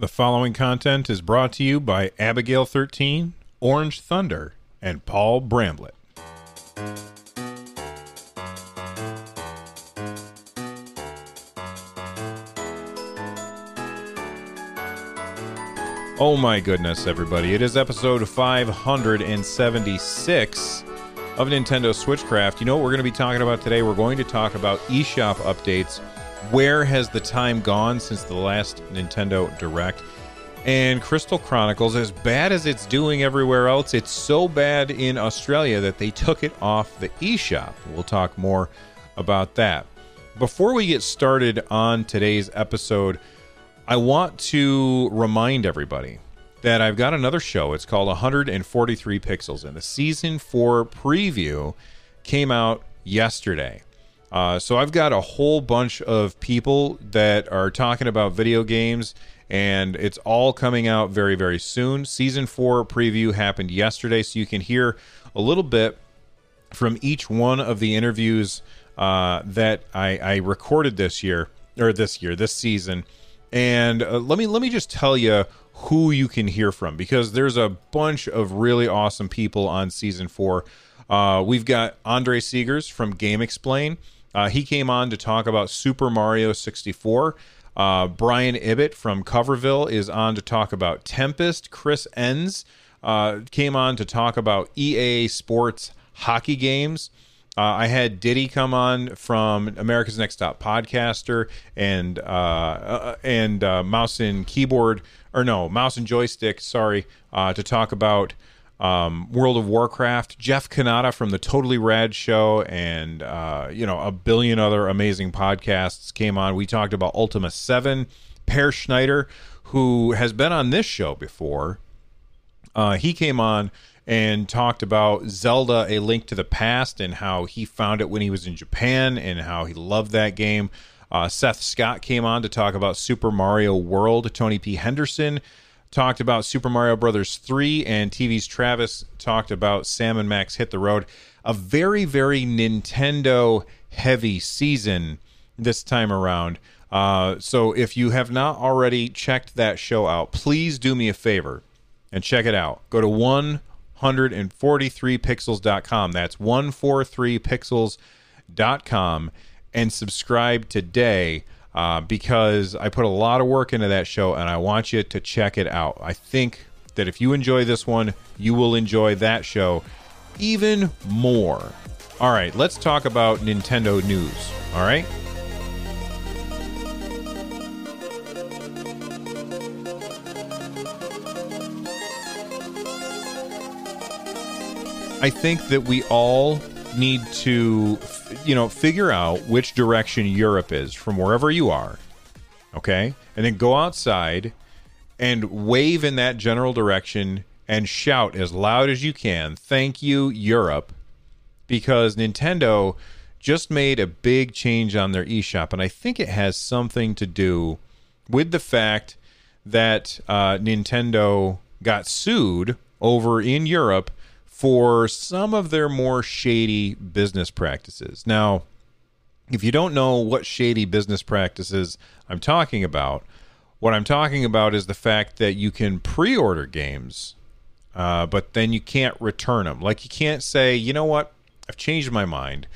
The following content is brought to you by Abigail 13, Orange Thunder, and Paul Bramblett. Oh my goodness, everybody. It is episode 576 of Nintendo Switchcraft. You know what we're going to be talking about today? We're going to talk about eShop updates. Where has the time gone since the last Nintendo Direct? And Crystal Chronicles, as bad as it's doing everywhere else, it's so bad in Australia that they took it off the eShop. We'll talk more about that. Before we get started on today's episode, I want to remind everybody that I've got another show. It's called 143 Pixels, and the season four preview came out yesterday. Uh, so I've got a whole bunch of people that are talking about video games, and it's all coming out very, very soon. Season four preview happened yesterday, so you can hear a little bit from each one of the interviews uh, that I, I recorded this year or this year, this season and uh, let me let me just tell you who you can hear from because there's a bunch of really awesome people on season four. Uh, we've got Andre Segers from GameXplain. Uh, he came on to talk about Super Mario 64. Uh, Brian Ibbott from Coverville is on to talk about Tempest. Chris Enns uh, came on to talk about EA Sports hockey games. Uh, I had Diddy come on from America's Next Top Podcaster and uh, uh, and Mouse and Keyboard or no Mouse and Joystick, sorry, to talk about um, World of Warcraft. Jeff Cannata from the Totally Rad Show and uh, you know a billion other amazing podcasts came on. We talked about Ultima Seven. Per Schneider, who has been on this show before, he came on and talked about Zelda A Link to the Past and how he found it when he was in Japan and how he loved that game. Uh, Seth Scott came on to talk about Super Mario World. Tony P. Henderson talked about Super Mario Brothers 3, and TV's Travis talked about Sam and Max Hit the Road. A very, very Nintendo heavy season this time around. Uh, so if you have not already checked that show out, please do me a favor and check it out. Go to one 143pixels.com. That's 143pixels.com and subscribe today uh, because I put a lot of work into that show and I want you to check it out. I think that if you enjoy this one, you will enjoy that show even more. All right, let's talk about Nintendo news. All right. I think that we all need to, you know, figure out which direction Europe is from wherever you are. Okay. And then go outside and wave in that general direction and shout as loud as you can, thank you, Europe, because Nintendo just made a big change on their eShop. And I think it has something to do with the fact that uh, Nintendo got sued over in Europe for some of their more shady business practices. Now, if you don't know what shady business practices I'm talking about, what I'm talking about is the fact that you can pre order games, uh, but then you can't return them. Like, you can't say, you know what, I've changed my mind.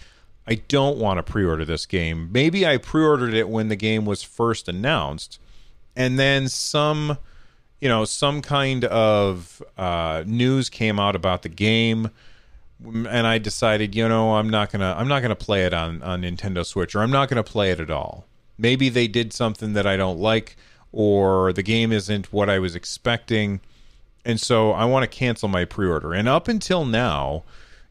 I don't want to pre order this game. Maybe I pre ordered it when the game was first announced, and then some you know some kind of uh, news came out about the game and I decided, you know, I'm not gonna I'm not gonna play it on on Nintendo Switch, or I'm not gonna play it at all. Maybe they did something that I don't like, or the game isn't what I was expecting, and so I want to cancel my pre-order. And up until now,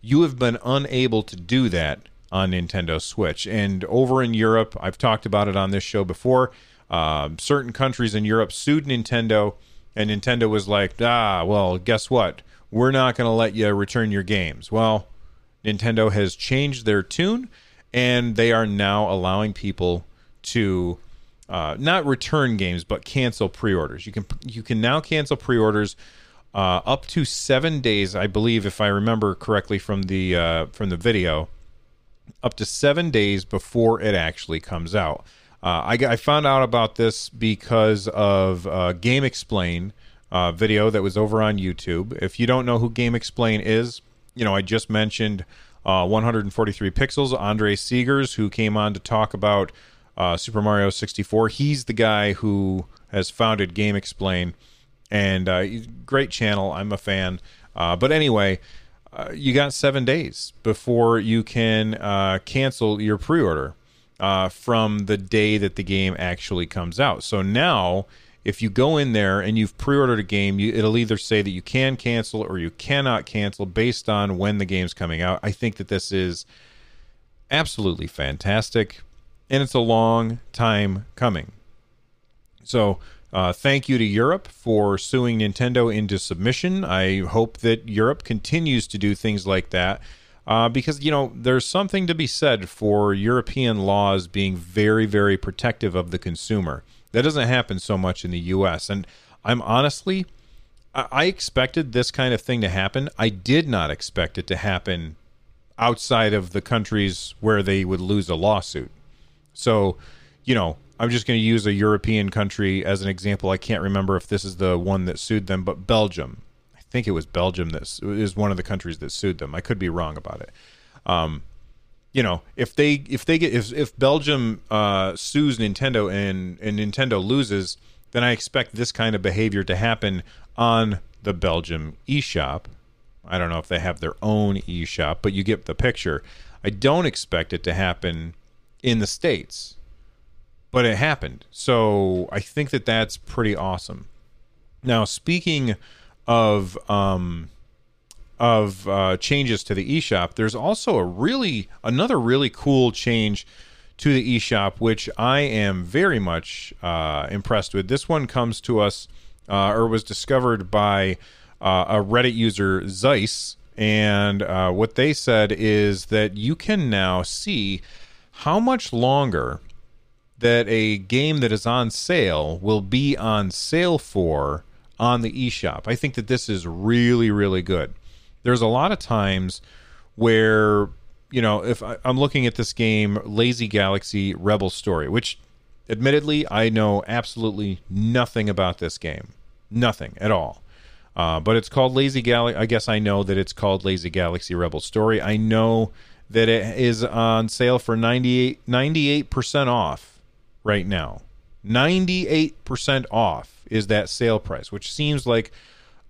you have been unable to do that on Nintendo Switch. And over in Europe, I've talked about it on this show before. Uh, certain countries in Europe sued Nintendo and Nintendo was like, ah, well, guess what? We're not going to let you return your games. Well, Nintendo has changed their tune, and they are now allowing people to uh, not return games, but cancel pre-orders. You can you can now cancel pre-orders uh, up to seven days, I believe, if I remember correctly from the uh, from the video, up to seven days before it actually comes out. Uh, I, I, found out about this because of uh, GameXplain uh, video that was over on YouTube. If you don't know who GameXplain is, you know I just mentioned uh, 143 Pixels, Andre Segers, who came on to talk about uh, Super Mario 64. He's the guy who has founded Game Explain, and uh, great channel. I'm a fan. but anyway. you got seven days before you can cancel your pre-order uh, from the day that the game actually comes out. So now, if you go in there and you've pre-ordered a game, you, it'll either say that you can cancel or you cannot cancel based on when the game's coming out. I think that this is absolutely fantastic, and it's a long time coming. So. Uh, thank you to Europe for suing Nintendo into submission. I hope that Europe continues to do things like that uh, because you know there's something to be said for European laws being very, very protective of the consumer. That doesn't happen so much in the U.S. And I'm honestly, I expected this kind of thing to happen. I did not expect it to happen outside of the countries where they would lose a lawsuit. So, you know, I'm just going to use a European country as an example. I can't remember if this is the one that sued them, but Belgium think it was Belgium that is one of the countries that sued them. I could be wrong about it. Um, you know, if they if they get if if Belgium uh, sues Nintendo and and Nintendo loses, then I expect this kind of behavior to happen on the Belgium eShop. I don't know if they have their own eShop, but you get the picture. I don't expect it to happen in the states, but it happened. So I think that that's pretty awesome. Now, speaking of um, of uh, changes to the eShop, there's also a really another really cool change to the eShop, which I am very much uh, impressed with. This one comes to us uh, or was discovered by uh, a Reddit user Zeiss, and uh, what they said is that you can now see how much longer that a game that is on sale will be on sale for on the eShop. I think that this is really, really good. There's a lot of times where, you know, if I, am looking at this game, Lazy Galaxy Rebel Story, which admittedly I know absolutely nothing about this game. Nothing at all. Uh, but it's called Lazy Galaxy. I guess I know that it's called Lazy Galaxy Rebel Story. I know that it is on sale for 98, 98% off right now. 98% off is that sale price, which seems like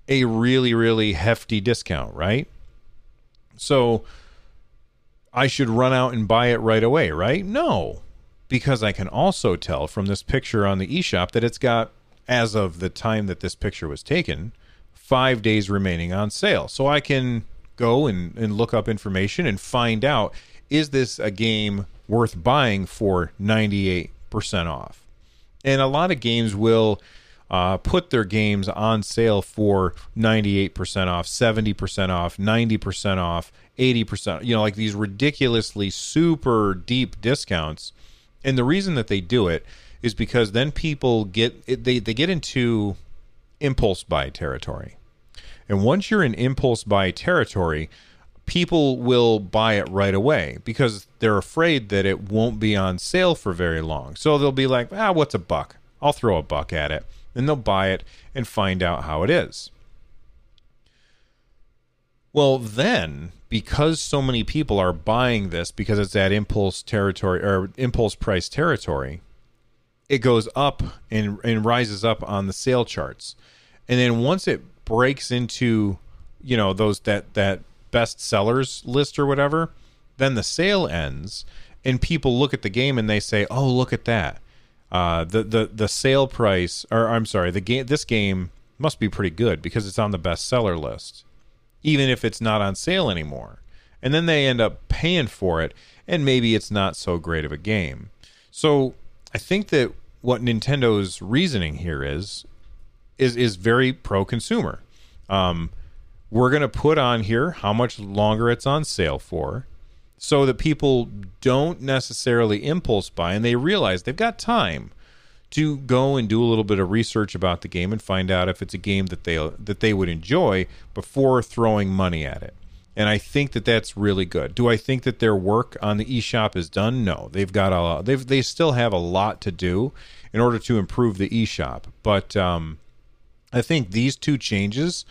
a really, really hefty discount, right? So I should run out and buy it right away, right? No, because I can also tell from this picture on the eShop that it's got, as of the time that this picture was taken, five days remaining on sale. So I can go and, and look up information and find out is this a game worth buying for 98% off? And a lot of games will uh, put their games on sale for 98% off, 70% off, 90% off, 80%, you know, like these ridiculously super deep discounts. And the reason that they do it is because then people get they they get into impulse buy territory. And once you're in impulse buy territory, people will buy it right away because they're afraid that it won't be on sale for very long. So they'll be like, "Ah, what's a buck? I'll throw a buck at it." Then they'll buy it and find out how it is. Well, then, because so many people are buying this because it's at impulse territory or impulse price territory, it goes up and, and rises up on the sale charts. And then once it breaks into, you know, those that that best sellers list or whatever, then the sale ends and people look at the game and they say, "Oh, look at that uh, the the the sale price, or I'm sorry, the game. This game must be pretty good because it's on the bestseller list, even if it's not on sale anymore. And then they end up paying for it, and maybe it's not so great of a game. So I think that what Nintendo's reasoning here is is is very pro consumer. Um, we're going to put on here how much longer it's on sale for so that people don't necessarily impulse buy and they realize they've got time to go and do a little bit of research about the game and find out if it's a game that they that they would enjoy before throwing money at it. And I think that that's really good. Do I think that their work on the eShop is done? No. They've got a they've they still have a lot to do in order to improve the eShop. But um, I think these two changes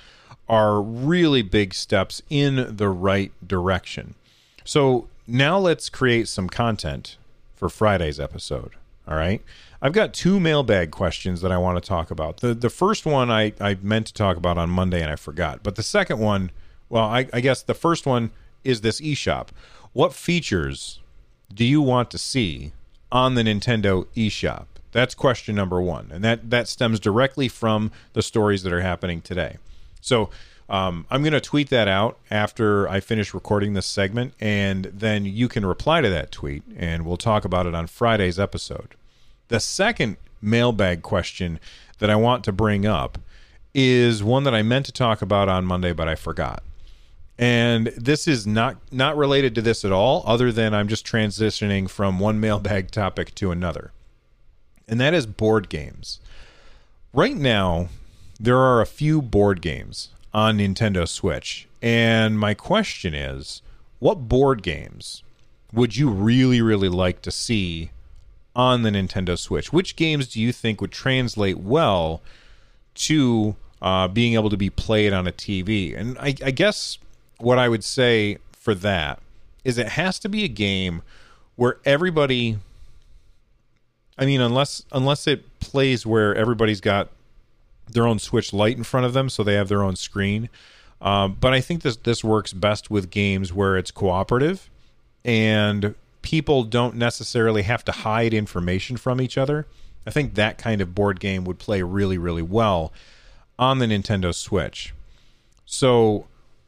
are really big steps in the right direction. So now let's create some content for Friday's episode. All right. I've got two mailbag questions that I want to talk about. The the first one I, I meant to talk about on Monday and I forgot. But the second one, well, I, I guess the first one is this eShop. What features do you want to see on the Nintendo eShop? That's question number one. And that, that stems directly from the stories that are happening today. So um, I'm going to tweet that out after I finish recording this segment, and then you can reply to that tweet, and we'll talk about it on Friday's episode. The second mailbag question that I want to bring up is one that I meant to talk about on Monday, but I forgot. And this is not not related to this at all, other than I'm just transitioning from one mailbag topic to another. And that is board games. Right now, there are a few board games on Nintendo Switch. And my question is what board games would you really, really like to see on the Nintendo Switch? Which games do you think would translate well to uh, being able to be played on a TV? And I, I guess what I would say for that is it has to be a game where everybody I mean unless unless it plays where everybody's got their own Switch light in front of them, so they have their own screen. Um, but I think this this works best with games where it's cooperative and people don't necessarily have to hide information from each other. I think that kind of board game would play really, really well on the Nintendo Switch. So,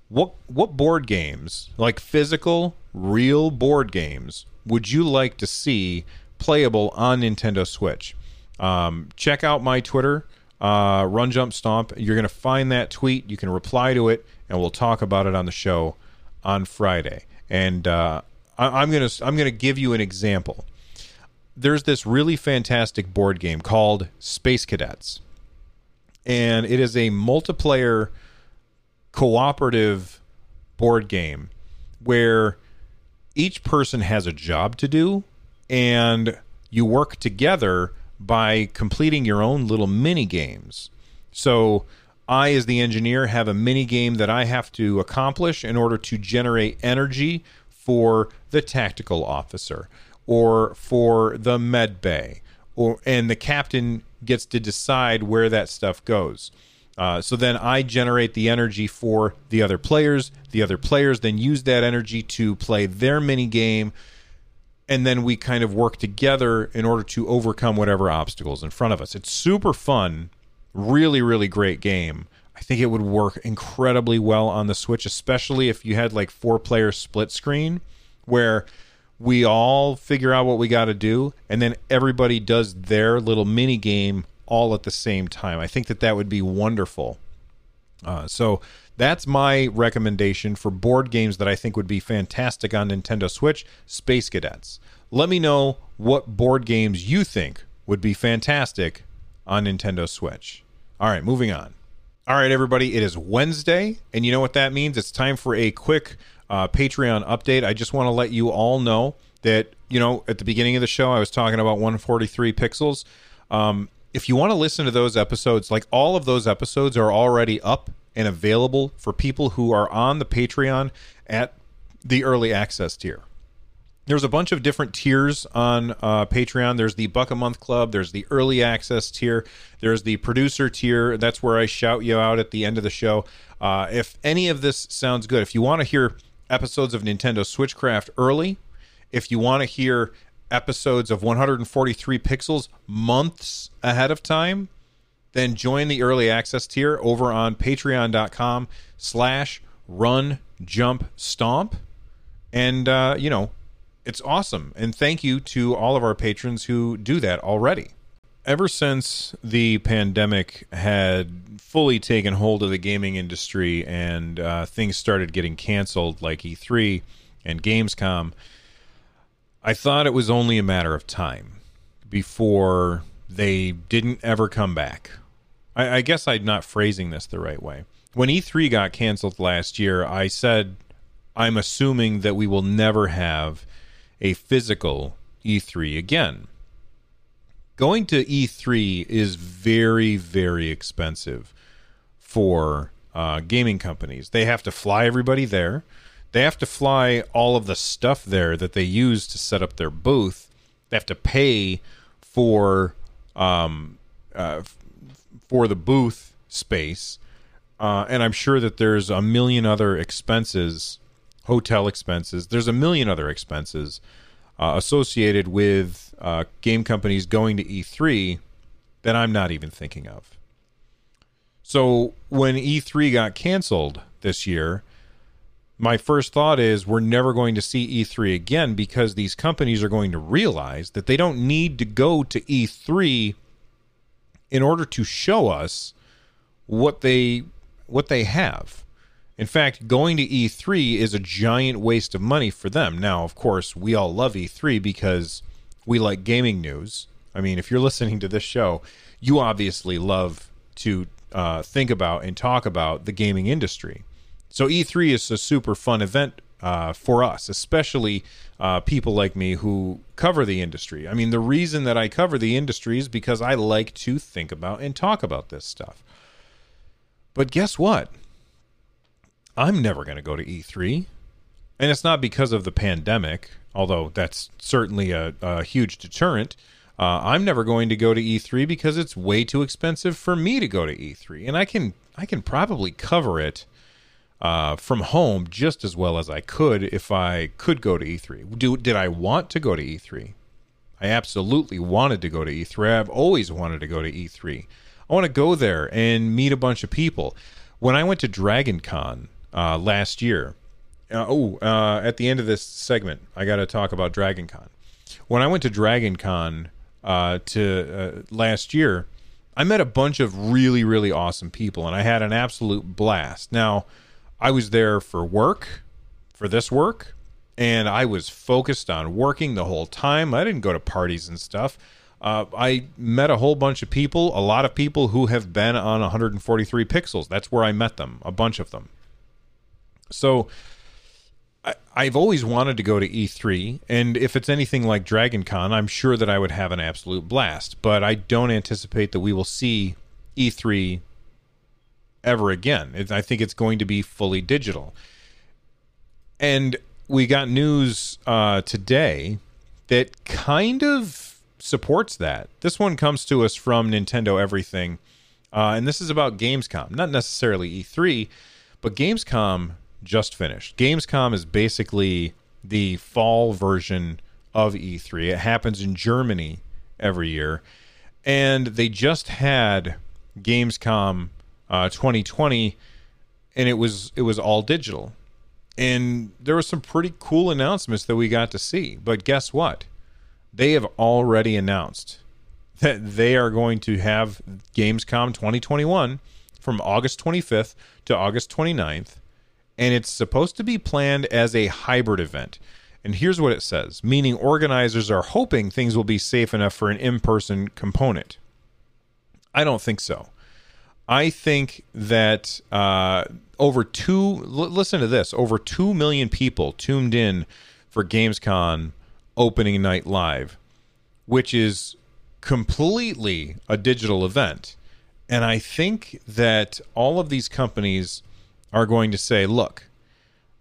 what what board games, like physical, real board games, would you like to see playable on Nintendo Switch? Um, check out my Twitter uh, Run Jump Stomp. You're going to find that tweet. You can reply to it, and we'll talk about it on the show on Friday. And uh, I, am going to I'm going to give you an example. There's this really fantastic board game called Space Cadets, and it is a multiplayer cooperative board game where each person has a job to do and you work together by completing your own little mini games. So, I, as the engineer, have a mini game that I have to accomplish in order to generate energy for the tactical officer or for the med bay, or and the captain gets to decide where that stuff goes. Uh, so then I generate the energy for the other players. The other players then use that energy to play their mini game and then we kind of work together in order to overcome whatever obstacles in front of us. It's super fun, really, really great game. I think it would work incredibly well on the Switch, especially if you had like four player split screen where we all figure out what we got to do and then everybody does their little mini game all at the same time. I think that that would be wonderful. Uh, so that's my recommendation for board games that I think would be fantastic on Nintendo Switch Space Cadets. Let me know what board games you think would be fantastic on Nintendo Switch. All right, moving on. All right, everybody, it is Wednesday, and you know what that means? It's time for a quick uh, Patreon update. I just want to let you all know that, you know, at the beginning of the show, I was talking about 143 pixels. Um, if you want to listen to those episodes, like all of those episodes are already up and available for people who are on the Patreon at the early access tier. There's a bunch of different tiers on uh, Patreon. There's the Buck a Month Club. There's the early access tier. There's the producer tier. That's where I shout you out at the end of the show. Uh, if any of this sounds good, if you want to hear episodes of Nintendo Switchcraft early, if you want to hear episodes of 143 Pixels months ahead of time, then join the early access tier over on patreon.com slash run jump stomp. And uh, you know it's awesome. And thank you to all of our patrons who do that already. Ever since the pandemic had fully taken hold of the gaming industry and uh, things started getting canceled like e3 and gamescom i thought it was only a matter of time before they didn't ever come back I, I guess I'm not phrasing this the right way. When E3 got canceled last year, I said I'm assuming that we will never have a physical E3 again. Going to E3 is very, very expensive for uh, gaming companies. They have to fly everybody there. They have to fly all of the stuff there that they use to set up their booth. They have to pay for um, uh, for the booth space, uh, and I'm sure that there's a million other expenses, hotel expenses. There's a million other expenses uh, associated with uh, game companies going to E3 that I'm not even thinking of. So when E3 got canceled this year, my first thought is we're never going to see E3 again because these companies are going to realize that they don't need to go to E3 in order to show us what they what they have. In fact, going to E3 is a giant waste of money for them. Now, of course, we all love E3 because we like gaming news. I mean, if you're listening to this show, you obviously love to uh, think about and talk about the gaming industry. So E3 is a super fun event uh, for us, especially uh, people like me who cover the industry. I mean, the reason that I cover the industry is because I like to think about and talk about this stuff. But guess what? I'm never going to go to E3. And it's not because of the pandemic, although that's certainly a, a huge deterrent. Uh, I'm never going to go to E3 because it's way too expensive for me to go to E3, and I can I can probably cover it uh, from home just as well as I could if I could go to E3. Do did I want to go to E3? I absolutely wanted to go to E3. I've always wanted to go to E3. I want to go there and meet a bunch of people. When I went to Dragon Con uh, last year, uh, oh, uh, at the end of this segment, I got to talk about Dragon Con. When I went to Dragon Con uh, to uh, last year, I met a bunch of really, really awesome people, and I had an absolute blast. Now, I was there for work, for this work, and I was focused on working the whole time. I didn't go to parties and stuff. Uh, I met a whole bunch of people, a lot of people who have been on 143 pixels. That's where I met them, a bunch of them. So I, have always wanted to go to E3, and if it's anything like Dragon Con, I'm sure that I would have an absolute blast. But I don't anticipate that we will see E3 ever again. It, I think it's going to be fully digital. And we got news uh, today that kind of supports that. This one comes to us from Nintendo Everything, uh, and this is about Gamescom, not necessarily E3, but Gamescom just finished. Gamescom is basically the fall version of E3. It happens in Germany every year. And they just had Gamescom uh, 2020 and it was it was all digital. And there were some pretty cool announcements that we got to see. But guess what? They have already announced that they are going to have Gamescom 2021 from August 25th to August 29th and it's supposed to be planned as a hybrid event. And here's what it says meaning organizers are hoping things will be safe enough for an in person component. I don't think so. I think that uh, over two, l- listen to this, over 2 million people tuned in for Gamescom opening night live, which is completely a digital event. And I think that all of these companies are going to say, look,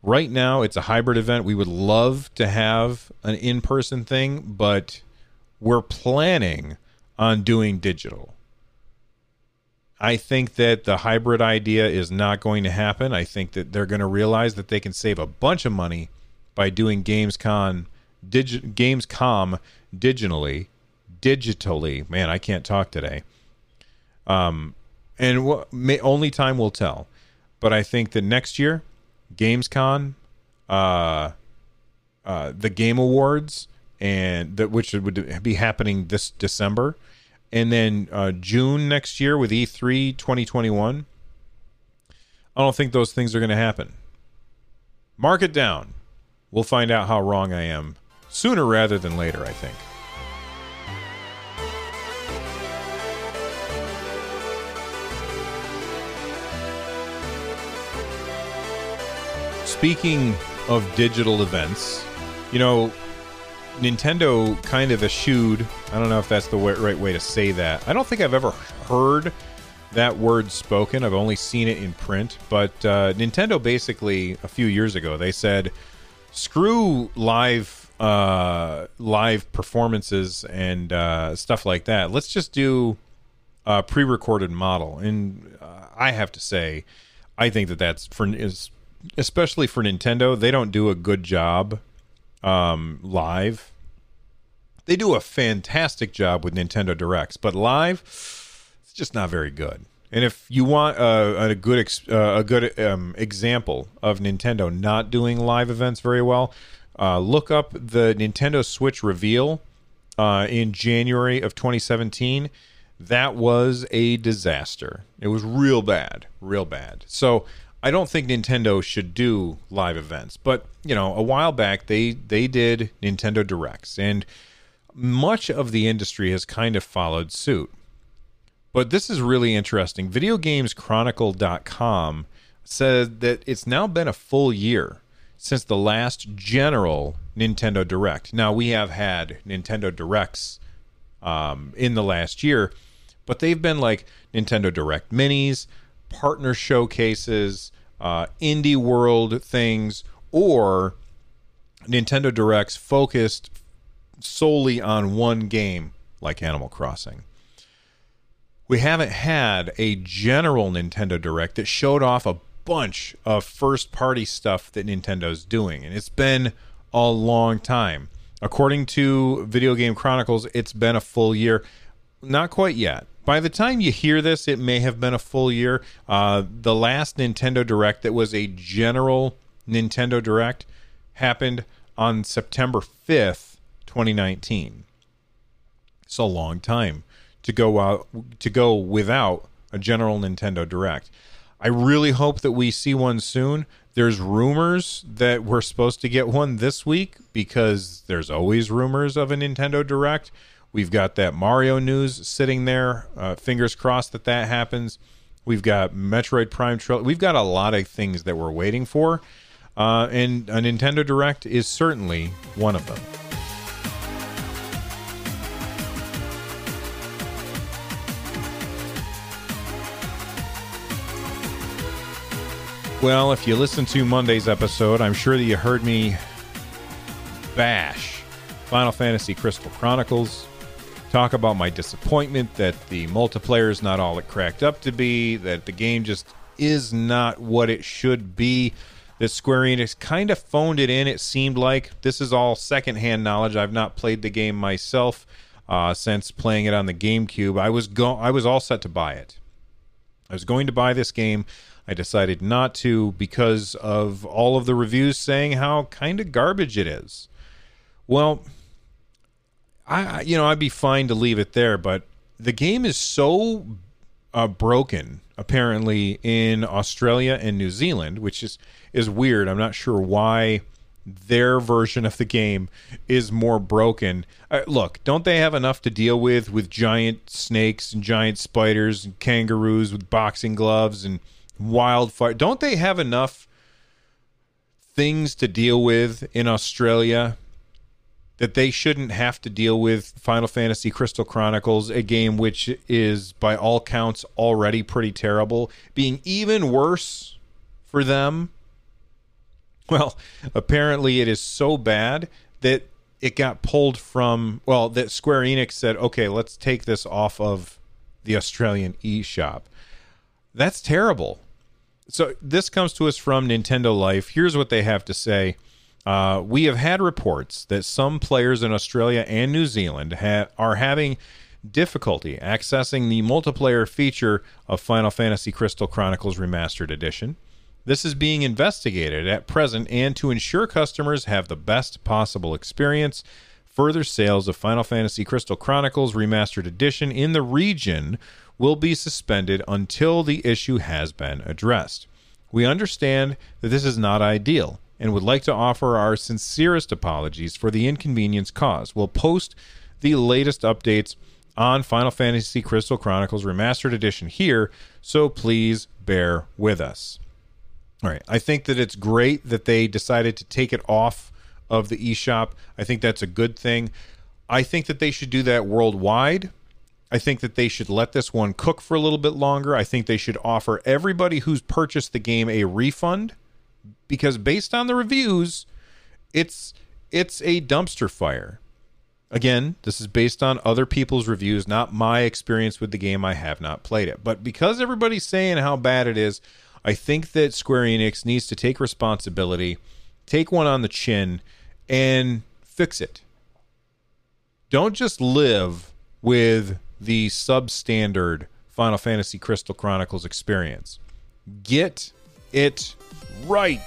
right now it's a hybrid event. We would love to have an in person thing, but we're planning on doing digital. I think that the hybrid idea is not going to happen. I think that they're going to realize that they can save a bunch of money by doing Gamescom, digi- Gamescom digitally, digitally. Man, I can't talk today. Um, and what may, only time will tell. But I think that next year, GamesCon, uh, uh, the Game Awards, and which would be happening this December, and then uh, June next year with E3 2021. I don't think those things are going to happen. Mark it down. We'll find out how wrong I am sooner rather than later, I think. Speaking of digital events, you know, Nintendo kind of eschewed. I don't know if that's the right way to say that. I don't think I've ever heard that word spoken. I've only seen it in print. But uh, Nintendo basically a few years ago they said, "Screw live uh, live performances and uh, stuff like that. Let's just do a pre-recorded model." And uh, I have to say, I think that that's for is especially for Nintendo. They don't do a good job um, live. They do a fantastic job with Nintendo Directs, but live, it's just not very good. And if you want a, a good ex, uh, a good um, example of Nintendo not doing live events very well, uh, look up the Nintendo Switch reveal uh, in January of 2017. That was a disaster. It was real bad, real bad. So I don't think Nintendo should do live events, but you know, a while back they they did Nintendo Directs, and much of the industry has kind of followed suit. But this is really interesting. VideoGamesChronicle.com said that it's now been a full year since the last general Nintendo Direct. Now we have had Nintendo Directs um, in the last year, but they've been like Nintendo Direct Minis, partner showcases, uh, indie world things, or Nintendo Directs focused solely on one game like Animal Crossing. We haven't had a general Nintendo Direct that showed off a bunch of first party stuff that Nintendo's doing, and it's been a long time. According to Video Game Chronicles, it's been a full year. Not quite yet. By the time you hear this, it may have been a full year. Uh, the last Nintendo Direct that was a general Nintendo Direct happened on September 5th, 2019. It's a long time to go out to go without a general Nintendo Direct. I really hope that we see one soon. There's rumors that we're supposed to get one this week because there's always rumors of a Nintendo Direct. We've got that Mario news sitting there. Uh, fingers crossed that that happens. We've got Metroid Prime. We've got a lot of things that we're waiting for. Uh, and a Nintendo Direct is certainly one of them. Well, if you listened to Monday's episode, I'm sure that you heard me bash Final Fantasy Crystal Chronicles, talk about my disappointment that the multiplayer is not all it cracked up to be, that the game just is not what it should be. That Square Enix kind of phoned it in. It seemed like this is all secondhand knowledge. I've not played the game myself uh, since playing it on the GameCube. I was go- I was all set to buy it. I was going to buy this game. I decided not to because of all of the reviews saying how kind of garbage it is. Well, I you know I'd be fine to leave it there, but the game is so uh, broken apparently in Australia and New Zealand, which is is weird. I'm not sure why their version of the game is more broken. Uh, look, don't they have enough to deal with with giant snakes and giant spiders and kangaroos with boxing gloves and wildfire. Don't they have enough things to deal with in Australia that they shouldn't have to deal with Final Fantasy Crystal Chronicles, a game which is by all counts already pretty terrible, being even worse for them? Well, apparently it is so bad that it got pulled from well that Square Enix said, "Okay, let's take this off of the Australian eShop." That's terrible so this comes to us from Nintendo Life. Here's what they have to say. Uh, we have had reports that some players in Australia and New Zealand ha- are having difficulty accessing the multiplayer feature of Final Fantasy Crystal Chronicles Remastered Edition. This is being investigated at present, and to ensure customers have the best possible experience, further sales of Final Fantasy Crystal Chronicles Remastered Edition in the region will be suspended until the issue has been addressed. We understand that this is not ideal and would like to offer our sincerest apologies for the inconvenience caused. We'll post the latest updates on Final Fantasy Crystal Chronicles Remastered Edition here, so please bear with us. All right. I think that it's great that they decided to take it off of the eShop. I think that's a good thing. I think that they should do that worldwide. I think that they should let this one cook for a little bit longer. I think they should offer everybody who's purchased the game a refund because based on the reviews, it's it's a dumpster fire. Again, this is based on other people's reviews, not my experience with the game. I have not played it. But because everybody's saying how bad it is, I think that Square Enix needs to take responsibility, take one on the chin, and fix it. Don't just live with the substandard Final Fantasy Crystal Chronicles experience. Get it right.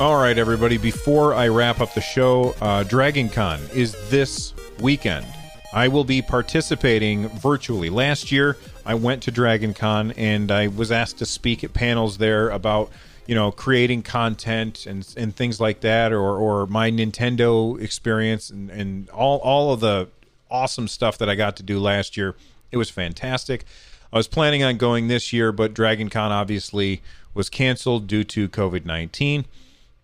All right, everybody. Before I wrap up the show, uh, Dragon Con is this weekend. I will be participating virtually. Last year, I went to Dragon Con and I was asked to speak at panels there about, you know, creating content and, and things like that, or, or my Nintendo experience and, and all, all of the awesome stuff that I got to do last year. It was fantastic. I was planning on going this year, but Dragon Con obviously was canceled due to COVID 19.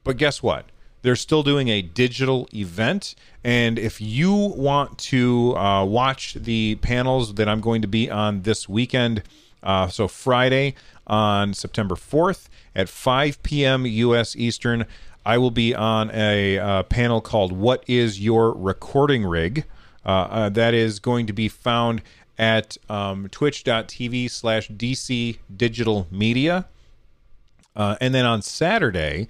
But guess what? They're still doing a digital event. And if you want to uh, watch the panels that I'm going to be on this weekend, uh, so Friday on September 4th at 5 p.m. U.S. Eastern, I will be on a uh, panel called What is Your Recording Rig? Uh, uh, that is going to be found at um, twitch.tv slash DC Digital Media. Uh, and then on Saturday,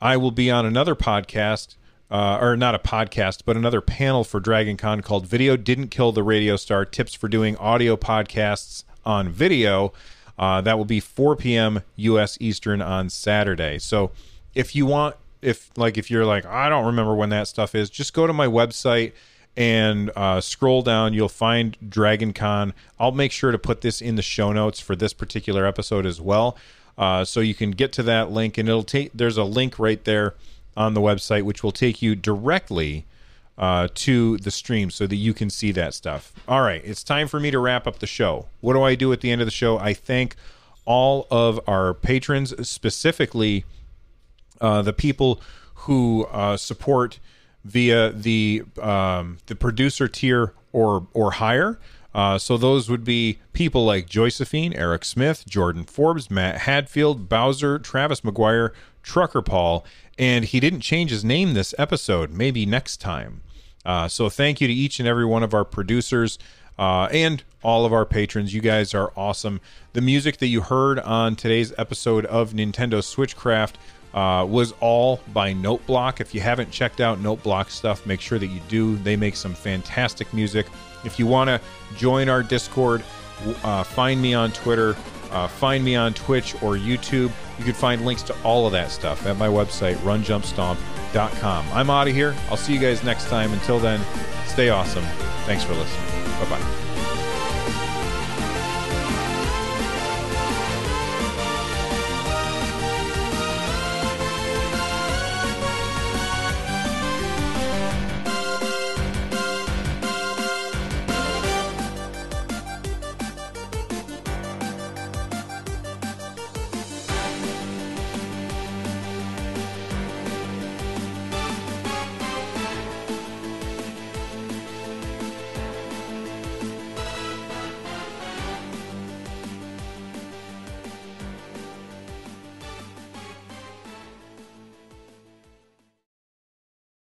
I will be on another podcast, uh, or not a podcast, but another panel for Dragon Con called Video Didn't Kill the Radio Star Tips for Doing Audio Podcasts on Video. Uh, that will be 4 p.m. U.S. Eastern on Saturday. So if you want, if like, if you're like, I don't remember when that stuff is, just go to my website and uh, scroll down. You'll find Dragon Con. I'll make sure to put this in the show notes for this particular episode as well. Uh, so you can get to that link, and it'll take. There's a link right there on the website, which will take you directly uh, to the stream, so that you can see that stuff. All right, it's time for me to wrap up the show. What do I do at the end of the show? I thank all of our patrons, specifically uh, the people who uh, support via the um, the producer tier or or higher. Uh, so those would be people like Josephine, Eric Smith, Jordan Forbes, Matt Hadfield, Bowser, Travis McGuire, Trucker Paul, and he didn't change his name this episode. Maybe next time. Uh, so thank you to each and every one of our producers uh, and all of our patrons. You guys are awesome. The music that you heard on today's episode of Nintendo Switchcraft uh, was all by Noteblock. If you haven't checked out Noteblock stuff, make sure that you do. They make some fantastic music. If you want to join our Discord, uh, find me on Twitter, uh, find me on Twitch or YouTube. You can find links to all of that stuff at my website, runjumpstomp.com. I'm out of here. I'll see you guys next time. Until then, stay awesome. Thanks for listening. Bye bye.